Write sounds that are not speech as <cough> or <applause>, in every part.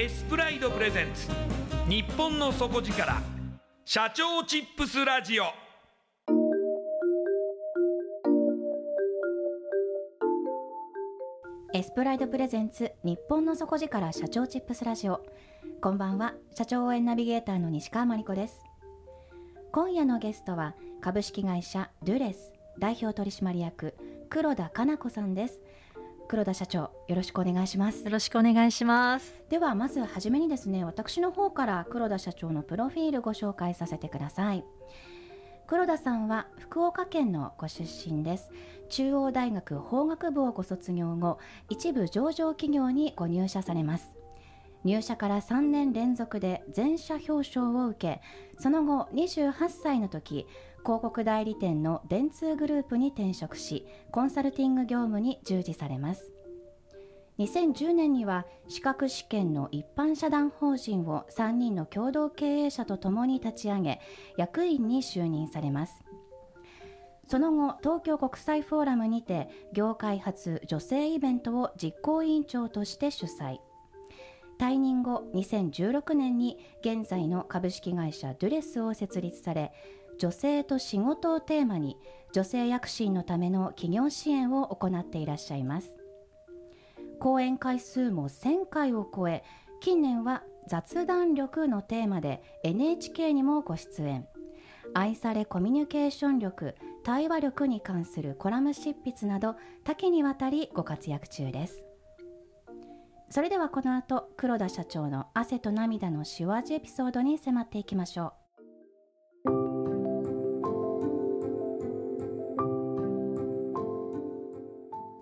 エスプライドプレゼンツ。日本の底力。社長チップスラジオ。エスプライドプレゼンツ。日本の底力。社長チップスラジオ。こんばんは。社長応援ナビゲーターの西川真理子です。今夜のゲストは。株式会社ドゥレス。代表取締役。黒田かな子さんです。黒田社長よろしくお願いします。よろしくお願いします。ではまずはじめにですね私の方から黒田社長のプロフィールご紹介させてください。黒田さんは福岡県のご出身です。中央大学法学部をご卒業後一部上場企業にご入社されます入社から3年連続で全社表彰を受けその後28歳の時広告代理店の電通グループに転職しコンサルティング業務に従事されます。2010年には資格試験の一般社団法人を3人の共同経営者とともに立ち上げ役員に就任されます。その後東京国際フォーラムにて業界初女性イベントを実行委員長として主催。退任後2016年に現在の株式会社ドゥレスを設立され女性と仕事をテーマに女性躍進のための企業支援を行っていらっしゃいます。講演回数も1000回を超え近年は雑談力のテーマで NHK にもご出演。愛されコミュニケーション力対話力に関するコラム執筆など多岐にわたりご活躍中です。それではこの後黒田社長の汗と涙の塩味エピソードに迫っていきましょう。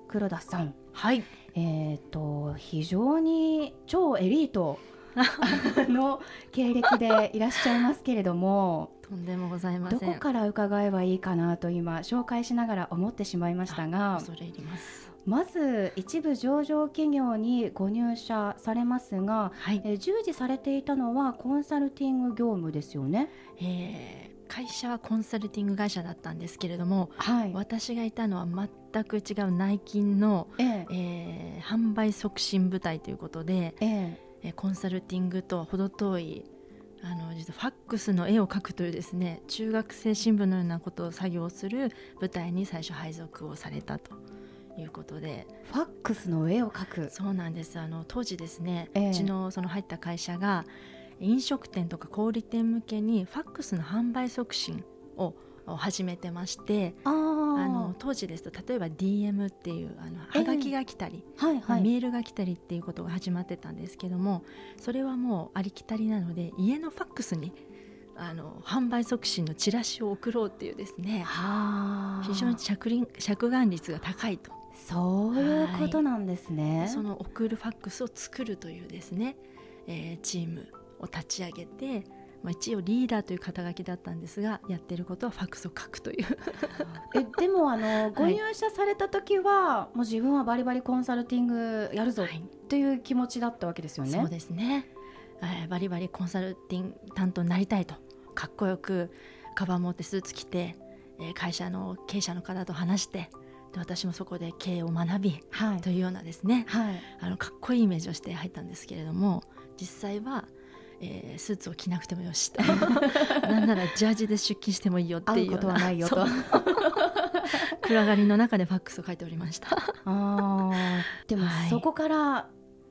黒田さん。はい。えー、と非常に超エリート。<laughs> の経歴でいらっしゃいますけれどもとんでもございません。どこから伺えばいいかなと今紹介しながら思ってしまいましたが恐れ入りますまず一部上場企業にご入社されますが、はい、えー従事されていたのはコンサルティング業務ですよね？えー会社はコンサルティング会社だったんですけれどもはい、私がいたのは全く違う内勤の、ええ。えー販売促進部隊ということで、ええ。えーコンサルティングとは程遠いあの実はファックスの絵を描くというですね中学生新聞のようなことを作業する部隊に最初配属をされたということで。ファックスの絵を描く。そうなんです。あの当時ですね、ええ。うちのその入った会社が飲食店とか小売店向けにファックスの販売促進を始めてましてああの当時ですと例えば DM っていうあのはがきが来たり、はいはい。メールが来たりっていうことが始まってたんですけどもそれはもうありきたりなので家のファックスにあの販売促進のチラシを送ろうっていうですねはあ。非常に着輪着眼率が高いとそういうことなんですね。その送るファックスを作るというですね、えーチームを立ち上げて、まあ、一応リーダーという肩書きだったんですがやってることはファックスを書くという。<laughs> えでもあのご入社された時は、もう自分はバリバリコンサルティングやるぞはい。う気持ちだったわけですよね。そうですね、えーバリバリコンサルティング担当になりたいとかっこよくカバン持ってスーツ着て、えー会社の経営者の方と話してで私もそこで経営を学びはい。というようなですねはい。あのかっこいいイメージをして入ったんですけれども実際は、えースーツを着なくてもよしと。<laughs> なんならジャージで出勤してもいいよっていうよう会うことはないよと。<laughs> 暗がりの中でファックスを書いておりました。あー。でもはい。そこから、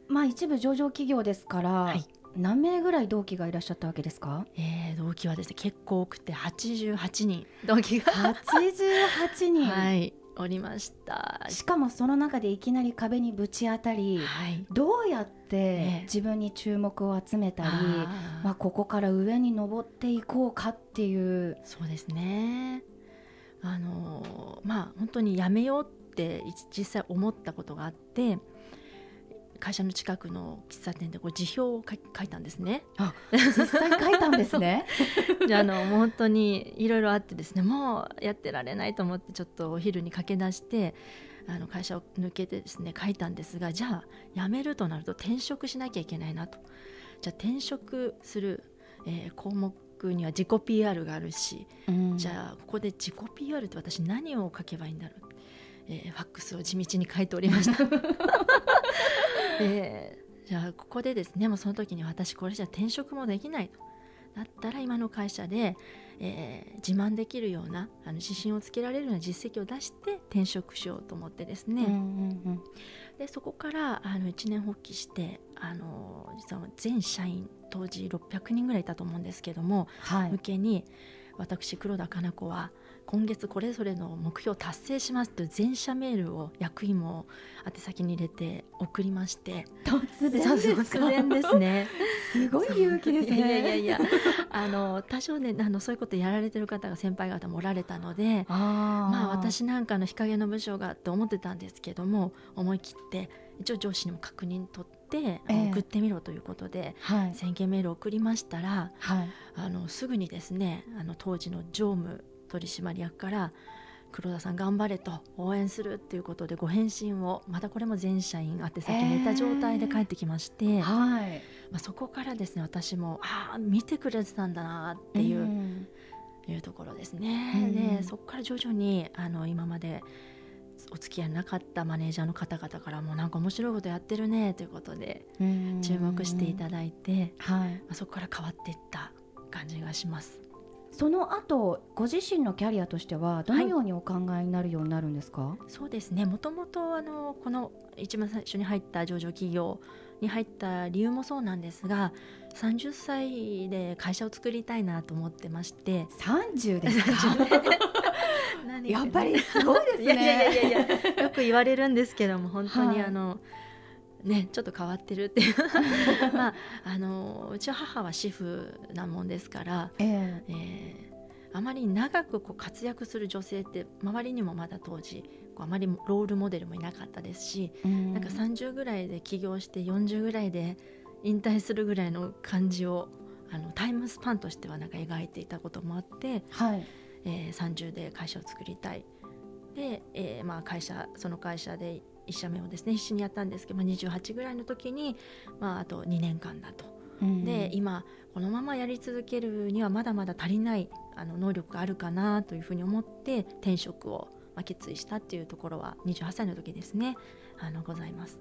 まあ一部上場企業ですから、はい。何名ぐらい同期がいらっしゃったわけですか？えー同期はですね結構多くて88人。同期が。88人、はいおりました。しかもその中でいきなり壁にぶち当たり、はい。どうやっえてえ自分に注目を集めたり、あーまあ、ここから上に登っていこうかっていうそうですね。あのまあ本当にやめようってい実際思ったことがあって。会社の近くの喫茶店でこう辞表を書いたんですね。実際書いたんですね。<laughs> であのもう本当にいろいろあってですねもうやってられないと思ってちょっとお昼に駆け出してあの会社を抜けてですね書いたんですがじゃあ辞めるとなると転職しなきゃいけないなとじゃあ転職する、えー項目には自己 PR があるし、じゃあここで自己 PR って私何を書けばいいんだろう、えーファックスを地道に書いておりました。でじゃあここでですねもうその時に私これじゃ転職もできないと。だったら今の会社で、えー自慢できるようなあの自信をつけられるような実績を出して転職しようと思ってですね、うんうんでそこからあの一年発起してあの実は全社員当時600人ぐらいいたと思うんですけども、はい。向けに私黒田加奈子は今月これぞれの目標を達成しますという全社メールを役員も宛先に入れて送りまして。突然ですね。すごい勇気ですね。いやいやいやあの多少ねあのそういうことやられてる方が先輩方もおられたのでまあ私なんかの日陰の部署がって思ってたんですけども思い切って一応上司にも確認取って、送ってみろということではい。宣言メールを送りましたらはい。あのすぐにですねあの当時の常務取締役から黒田さん頑張れと応援するっていうことでご返信をまたこれも全社員宛先に入れた状態で帰ってきまして、はい。まあ、そこからですね私もああ見てくれてたんだなっていう,、ん。いうところですね、うん。でそこから徐々にあの今までお付き合いなかったマネージャーの方々からもなんか面白いことやってるねということでうん。注目していただいて、はい。まあ、そこから変わっていった感じがします。その後ご自身のキャリアとしてはどのようにお考えになるようになるんですか、そうですね。もともとあのこの一番最初に入った上場企業に入った理由もそうなんですが30歳で会社を作りたいなと思ってまして。30ですか？<laughs> 何やっぱりすごいですね。いやいやいや。よく言われるんですけども本当にはい。あの、ねちょっと変わってるっていう。<laughs> まああのうちは母は主婦なもんですから、ええ。えーあまり長くこう活躍する女性って周りにもまだ当時こうあまりロールモデルもいなかったですし、うん。なんか30ぐらいで起業して40ぐらいで引退するぐらいの感じをあのタイムスパンとしてはなんか描いていたこともあって、はい。えー30で会社を作りたい。で、えーまあ、会社その会社で1社目をですね必死にやったんですけど、まあ、28ぐらいの時に、まあ、あと2年間だと。うん。で今このままやり続けるにはまだまだ足りないあの能力があるかなというふうに思って転職を、まあ、決意したっていうところは28歳の時ですねあのございます。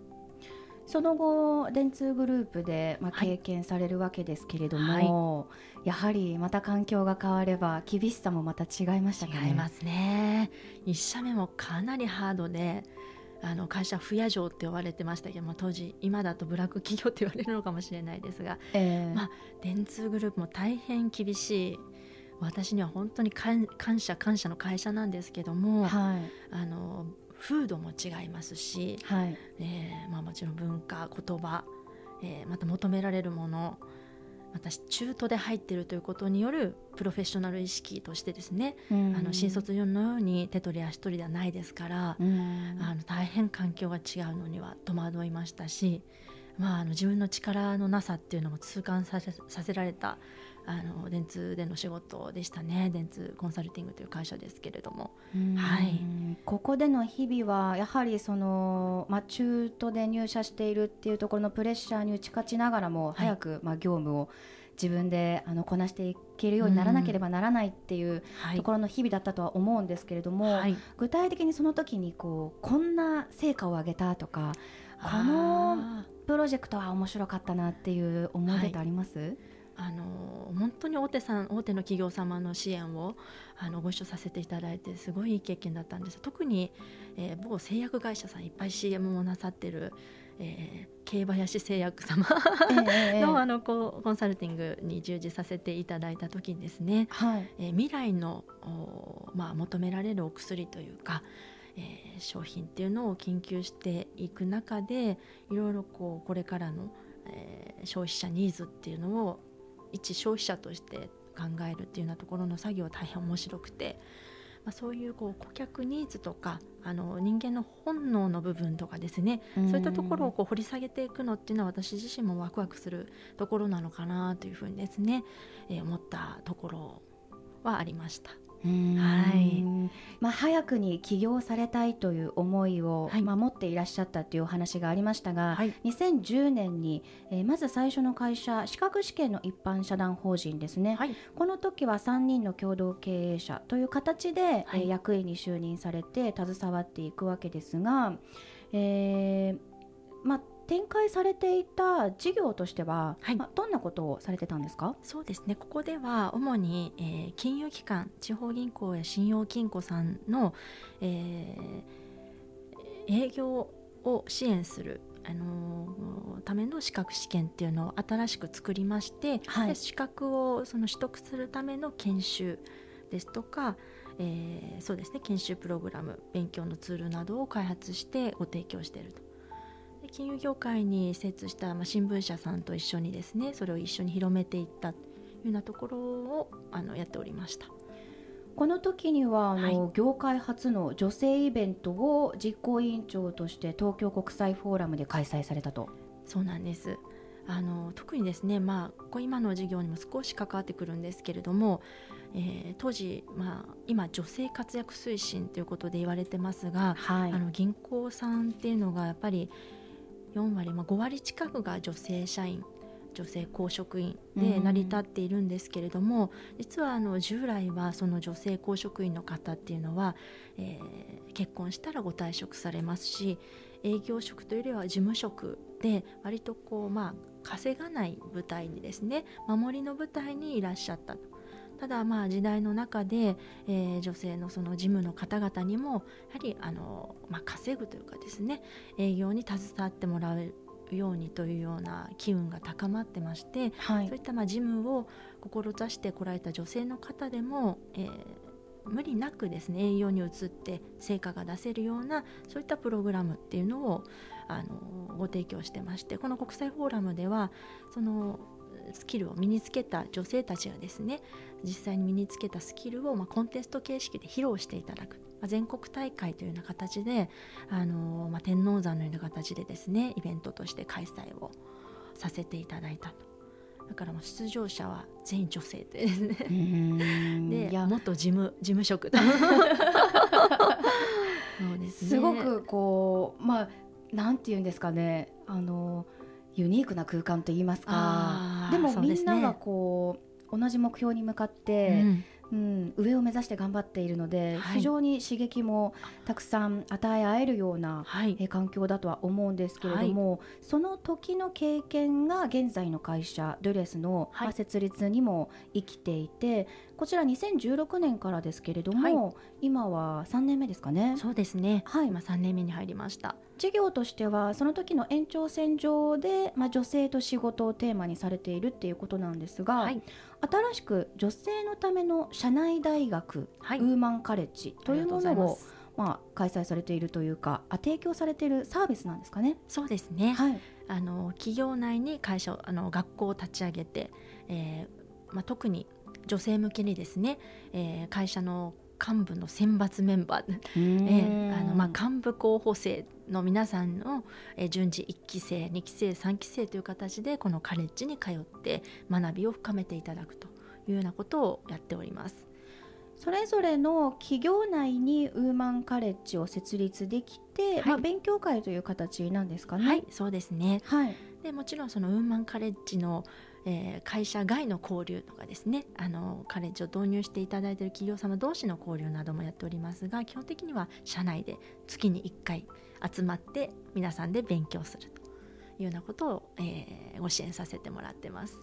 その後電通グループで、まあ、はい。経験されるわけですけれども、やはりまた環境が変われば厳しさもまた違いましたかね？違いますね。1社目もかなりハードであの会社不夜城って呼ばれてましたけども当時今だとブラック企業って言われるのかもしれないですがええ。まあ電通グループも大変厳しい。私には本当に感感謝感謝の会社なんですけども、はい。あの風土も違いますし、はい。えーまあ、もちろん文化言葉、えーまた求められるものまた中途で入っているということによるプロフェッショナル意識としてですね、あの新卒業のように手取り足取りではないですから、うん。あの大変環境が違うのには戸惑いましたし、まあ、あの自分の力のなさっていうのも痛感させさせられたあの電通での仕事でしたね。電通コンサルティングという会社ですけれども。うん。はい。ここでの日々はやはりその、まあ、中途で入社しているっていうところのプレッシャーに打ち勝ちながらも、い。早く、まあ、業務を自分であのこなしていけるようにならなければならないっていうはい。ところの日々だったとは思うんですけれども、はい、具体的にその時にこうこんな成果を上げたとかこのプロジェクトは面白かったなっていう思い出ってあります、あの本当に大手さん大手の企業様の支援をあのご一緒させていただいてすごいいい経験だったんです。特に、えー某製薬会社さんいっぱい CM をなさってる、えー、競林製薬様ええのあのこうコンサルティングに従事させていただいた時にですね、はい。えー未来の、おまあ、求められるお薬というか、えー商品っていうのを研究していく中でいろいろこうこれからの、えー消費者ニーズっていうのを一消費者として考えるっていうようなところの作業は大変面白くて、まあ、そういうこう顧客ニーズとかあの人間の本能の部分とかですねそういったところをこう掘り下げていくのっていうのは私自身もワクワクするところなのかなというふうにですね、えー思ったところはありました。うんはい。まあ、早くに起業されたいという思いを、はい。まあ、持っていらっしゃったというお話がありましたが、はい。2010年に、えーまず最初の会社資格試験の一般社団法人ですね、はい。この時は3人の共同経営者という形で、はい。えー役員に就任されて携わっていくわけですが、えーまあ、展開されていた事業としては、はい。まあ、どんなことをされてたんですか？そうですね。ここでは主に、えー金融機関地方銀行や信用金庫さんの、えー営業を支援する、あのーための資格試験っていうのを新しく作りまして、はい。で資格をその取得するための研修ですとか、えーそうですね。研修プログラム勉強のツールなどを開発してご提供していると。で金融業界に精通した、まあ、新聞社さんと一緒にですねそれを一緒に広めていったというようなところをあのやっておりました。この時にはあの、は業界初の女性イベントを実行委員長として東京国際フォーラムで開催されたと。そうなんですあの特にですね、まあ、こう今の授業にも少し関わってくるんですけれども、えー当時、まあ、今女性活躍推進ということで言われてますが、はいあの銀行さんっていうのがやっぱり4割、まあ、5割近くが女性社員女性公職員で成り立っているんですけれども、実はあの従来はその女性公職員の方っていうのは、えー結婚したらご退職されますし営業職というよりは事務職で割とこうまあ稼がない舞台にですね守りの舞台にいらっしゃったと。ただまあ時代の中で、えー女性のその事務の方々にもやはりあの、まあ、稼ぐというかですね営業に携わってもらうようにというような機運が高まってまして、はい。そういったまあ事務を志してこられた女性の方でも、えー無理なくですね営業に移って成果が出せるようなそういったプログラムっていうのをあのご提供してましてこの国際フォーラムではそのスキルを身につけた女性たちがですね実際に身につけたスキルを、まあ、コンテスト形式で披露していただく、まあ、全国大会というような形であの、まあ、天王山のような形でですねイベントとして開催をさせていただいたと。だからもう出場者は全員女性というですね。<laughs> でいや。元事務事務職と。<laughs> そうですね。すごくこうまあなんて言うんですかね。あのユニークな空間と言いますかでもみんながこう同じ目標に向かって、うん。うん、上を目指して頑張っているので、はい。非常に刺激もたくさん与え合えるようなはい。えー環境だとは思うんですけれども、その時の経験が現在の会社ドゥレスの、設立にも生きていてこちら2016年からですけれども、今は3年目ですかね。そうですね、はい。今3年目に入りました。事業としてはその時の延長線上で、まあ、女性と仕事をテーマにされているっていうことなんですが、はい。新しく女性のための社内大学、はい。ウーマンカレッジというものをまあ、開催されているというかあ提供されているサービスなんですかね。そうですね、はい、あの企業内に会社をあの学校を立ち上げて、えーまあ、特に女性向けにですね、えー会社の幹部の選抜メンバー、<laughs> えーあのまあ、幹部候補生の皆さんの、えー順次1期生2期生3期生という形でこのカレッジに通って学びを深めていただくというようなことをやっております。それぞれの企業内にウーマンカレッジを設立できて、はいまあ、勉強会という形なんですかね。はい、そうですねはいでもちろんそのウーマンカレッジの、えー会社外の交流とかですね。あのカレッジを導入していただいている企業様同士の交流などもやっておりますが基本的には社内で月に1回集まって皆さんで勉強するというようなことを、えーご支援させてもらってます。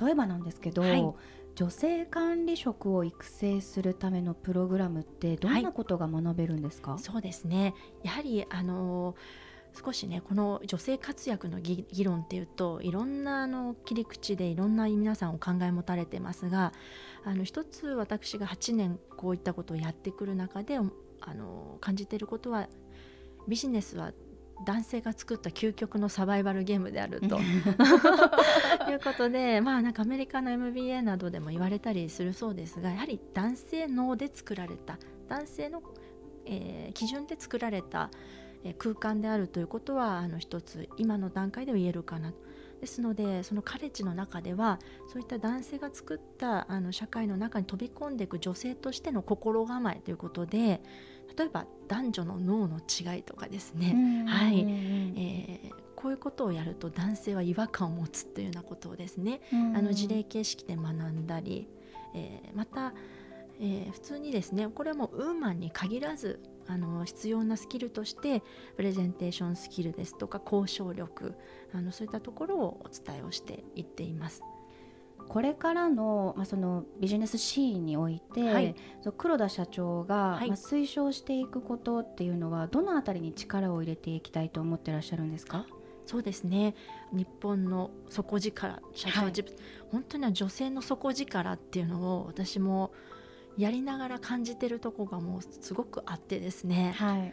例えばなんですけど、はい。女性管理職を育成するためのプログラムってどんなことが学べるんですか、そうですね。やはりあの少しねこの女性活躍の議議論っていうといろんなあの切り口でいろんな皆さんお考え持たれてますがあの一つ私が8年こういったことをやってくる中であの感じていることはビジネスは男性が作った究極のサバイバルゲームであると。<laughs> <laughs> いうことで、まあ、なんかアメリカの MBA などでも言われたりするそうですがやはり男性脳で作られた男性の、えー基準で作られた、えー空間であるということはあの一つ今の段階では言えるかな。と。ですのでそのカレッジの中ではそういった男性が作ったあの社会の中に飛び込んでいく女性としての心構えということで例えば男女の脳の違いとかですね、うんはいうんえーこういうことをやると男性は違和感を持つというようなことをですね、うん。あの事例形式で学んだり、えーまた、えー普通にですねこれはもうウーマンに限らずあの必要なスキルとしてプレゼンテーションスキルですとか交渉力あのそういったところをお伝えをしていっています。これからの,、まあそのビジネスシーンにおいて、はい。黒田社長が、はい。まあ、推奨していくことっていうのはどのあたりに力を入れていきたいと思ってらっしゃるんですか？そうですね。日本の底力社長、はい。自分本当には女性の底力っていうのを私もやりながら感じてるとこがもうすごくあってですね。はい。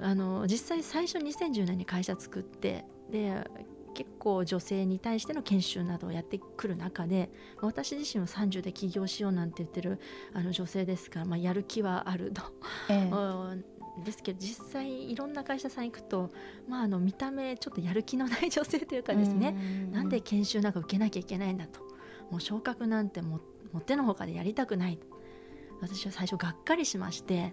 あの実際最初2010年に会社作ってで結構女性に対しての研修などをやってくる中で私自身は30で起業しようなんて言ってるあの女性ですから、まあ、やる気はあると。ええ。<laughs> うんですけど実際いろんな会社さん行くと、まあ、あの見た目ちょっとやる気のない女性というかですね、うなんで研修なんか受けなきゃいけないんだと。もう昇格なんてももってのほかでやりたくない私は最初がっかりしまして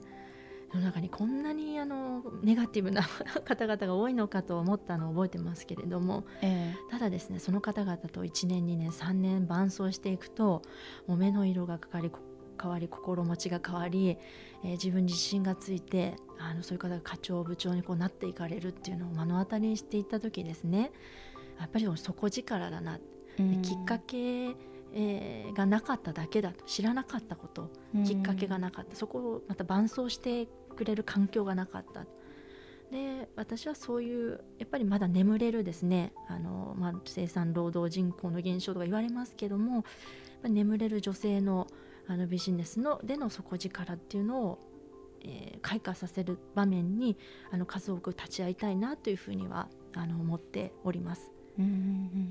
世の中にこんなにあのネガティブな方々が多いのかと思ったのを覚えてますけれどもえただですねその方々と1年2年3年伴走していくともう目の色が変わりこ変わり心持ちが変わり、えー自分に自信がついてあのそういう方が課長部長にこうなっていかれるっていうのを目の当たりにしていった時ですね。やっぱり底力だな、きっかけ、えーがなかっただけだと知らなかったこときっかけがなかった。そこをまた伴走してくれる環境がなかった。で私はそういうやっぱりまだ眠れるですね。あの、まあ、生産労働人口の減少とか言われますけども眠れる女性のあのビジネスのでの底力っていうのを、えー開花させる場面にあの数多く立ち会いたいなというふうにはあの思っております。うんうん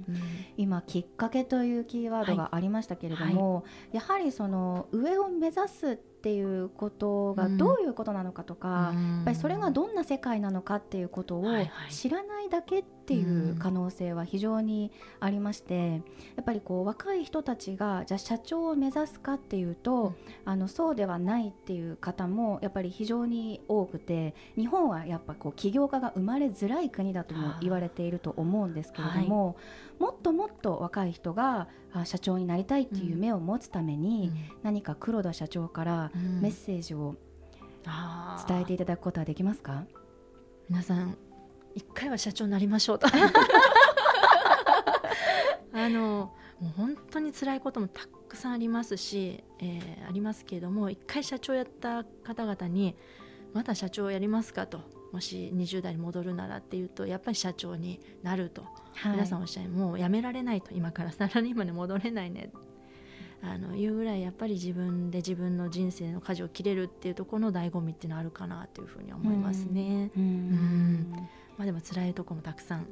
うんうん。今きっかけというキーワードがありましたけれども、やはりその上を目指すっていうことがうん。どういうことなのかとか、うん。やっぱりそれがどんな世界なのかっていうことをはいはい。知らないだけっていう可能性は非常にありましてやっぱりこう若い人たちがじゃあ社長を目指すかっていうと、あのそうではないっていう方もやっぱり非常に多くて日本はやっぱこう起業家が生まれづらい国だとも言われていると思うんですけれども、もっともっと若い人があ社長になりたいっていう夢を持つために、何か黒田社長からうん。メッセージを伝えていただくことはできますか、皆さん一回は社長になりましょうと。<laughs> あのもう本当に辛いこともたくさんありますし、えーありますけれども一回社長やった方々にまた社長やりますかと。もし20代に戻るならっていうとやっぱり社長になると、はい。皆さんおっしゃるもう辞められないと。今から。サラリーマンに戻れないね。あのいうぐらいやっぱり自分で自分の人生の舵を切れるっていうところの醍醐味っていうのはあるかなというふうに思いますね。うん。ん。まあでも辛いとこもたくさん。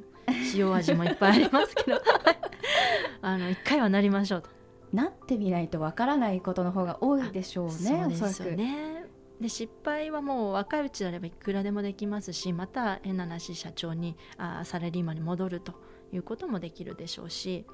塩味もいっぱいありますけど。<laughs> あの一回はなりましょうと。なってみないとわからないことの方が多いでしょうねそうです。よね。で失敗はもう若いうちであればいくらでもできますしまた変な話社長にあサラリーマンに戻るということもできるでしょうし、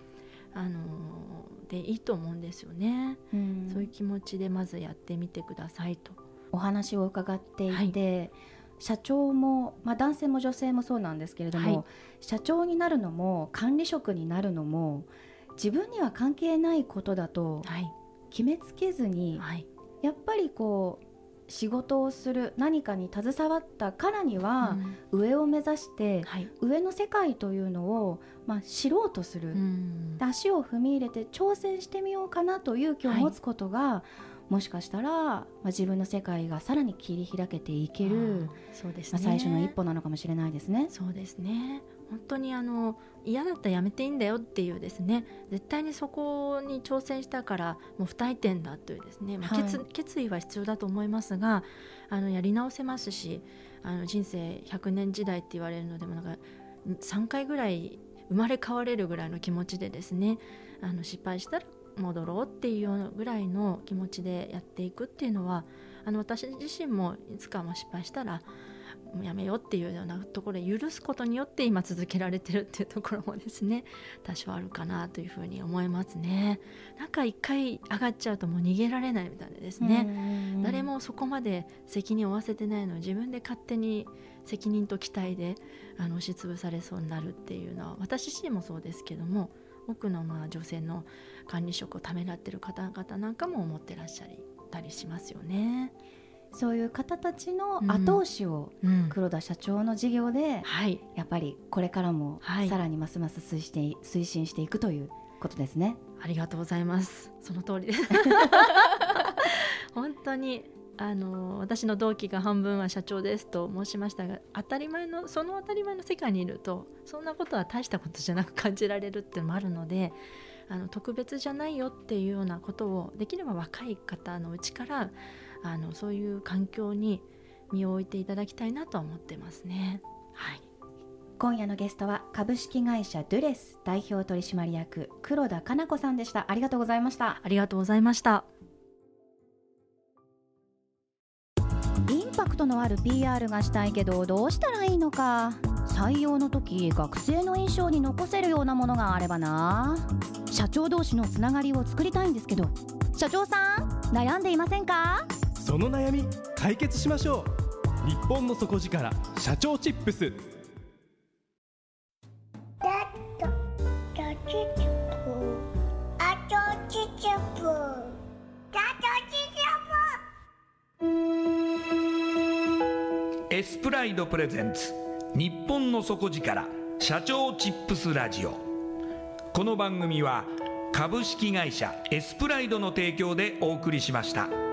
あのーでいいと思うんですよね、うん。そういう気持ちでまずやってみてくださいと。お話を伺っていて、社長も、まあ、男性も女性もそうなんですけれども、はい。社長になるのも管理職になるのも自分には関係ないことだとはい。決めつけずに、はい。やっぱりこう仕事をする何かに携わったからには、うん。上を目指してはい。上の世界というのを、まあ、知ろうとする、うん。で足を踏み入れて挑戦してみようかなという気を持つことが、もしかしたら、まあ、自分の世界がさらに切り開けていける、そうですまあ、ね、最初の一歩なのかもしれないですね。そうですね本当にあの嫌だったらやめていいんだよっていうですね。絶対にそこに挑戦したからもう不退転だというですね、まあはい。決決意は必要だと思いますがあのやり直せますしあの人生100年時代って言われるのでもなんか3回ぐらい生まれ変われるぐらいの気持ちでですねあの失敗したら戻ろうっていうぐらいの気持ちでやっていくっていうのはあの私自身もいつかも失敗したらもうやめようっていうようなところで許すことによって今続けられてるっていうところもですね多少あるかなというふうに思いますねなんか一回上がっちゃうともう逃げられないみたいなですね、誰もそこまで責任を負わせてないのに自分で勝手に責任と期待であの押しつぶされそうになるっていうのは私自身もそうですけども多くのまあ女性の管理職をためらってる方々なんかも思ってらっしゃったりしますよね。そういう方たちの後押しをうん黒田社長の事業ではいやっぱりこれからもはいさらにますます推して推進していくということですね。ありがとうございます。その通りです。<laughs> 本当にあの私の同期が半分は社長ですと申しましたが当たり前のその当たり前の世界にいるとそんなことは大したことじゃなく感じられるってのもあるのであの特別じゃないよっていうようなことをできれば若い方のうちからあのそういう環境に身を置いていただきたいなとは思ってますね。はい。今夜のゲストは株式会社ドゥレス代表取締役黒田かな子さんでした。ありがとうございました。ありがとうございました。インパクトのある PR がしたいけどどうしたらいいのか。採用の時学生の印象に残せるようなものがあればな。社長同士のつながりを作りたいんですけど。社長さん悩んでいませんか？その悩み解決しましょう。日本の底力社長チップス。エスプライドプレゼンツ日本の底力社長チップスラジオ。この番組は株式会社エスプライドの提供でお送りしました。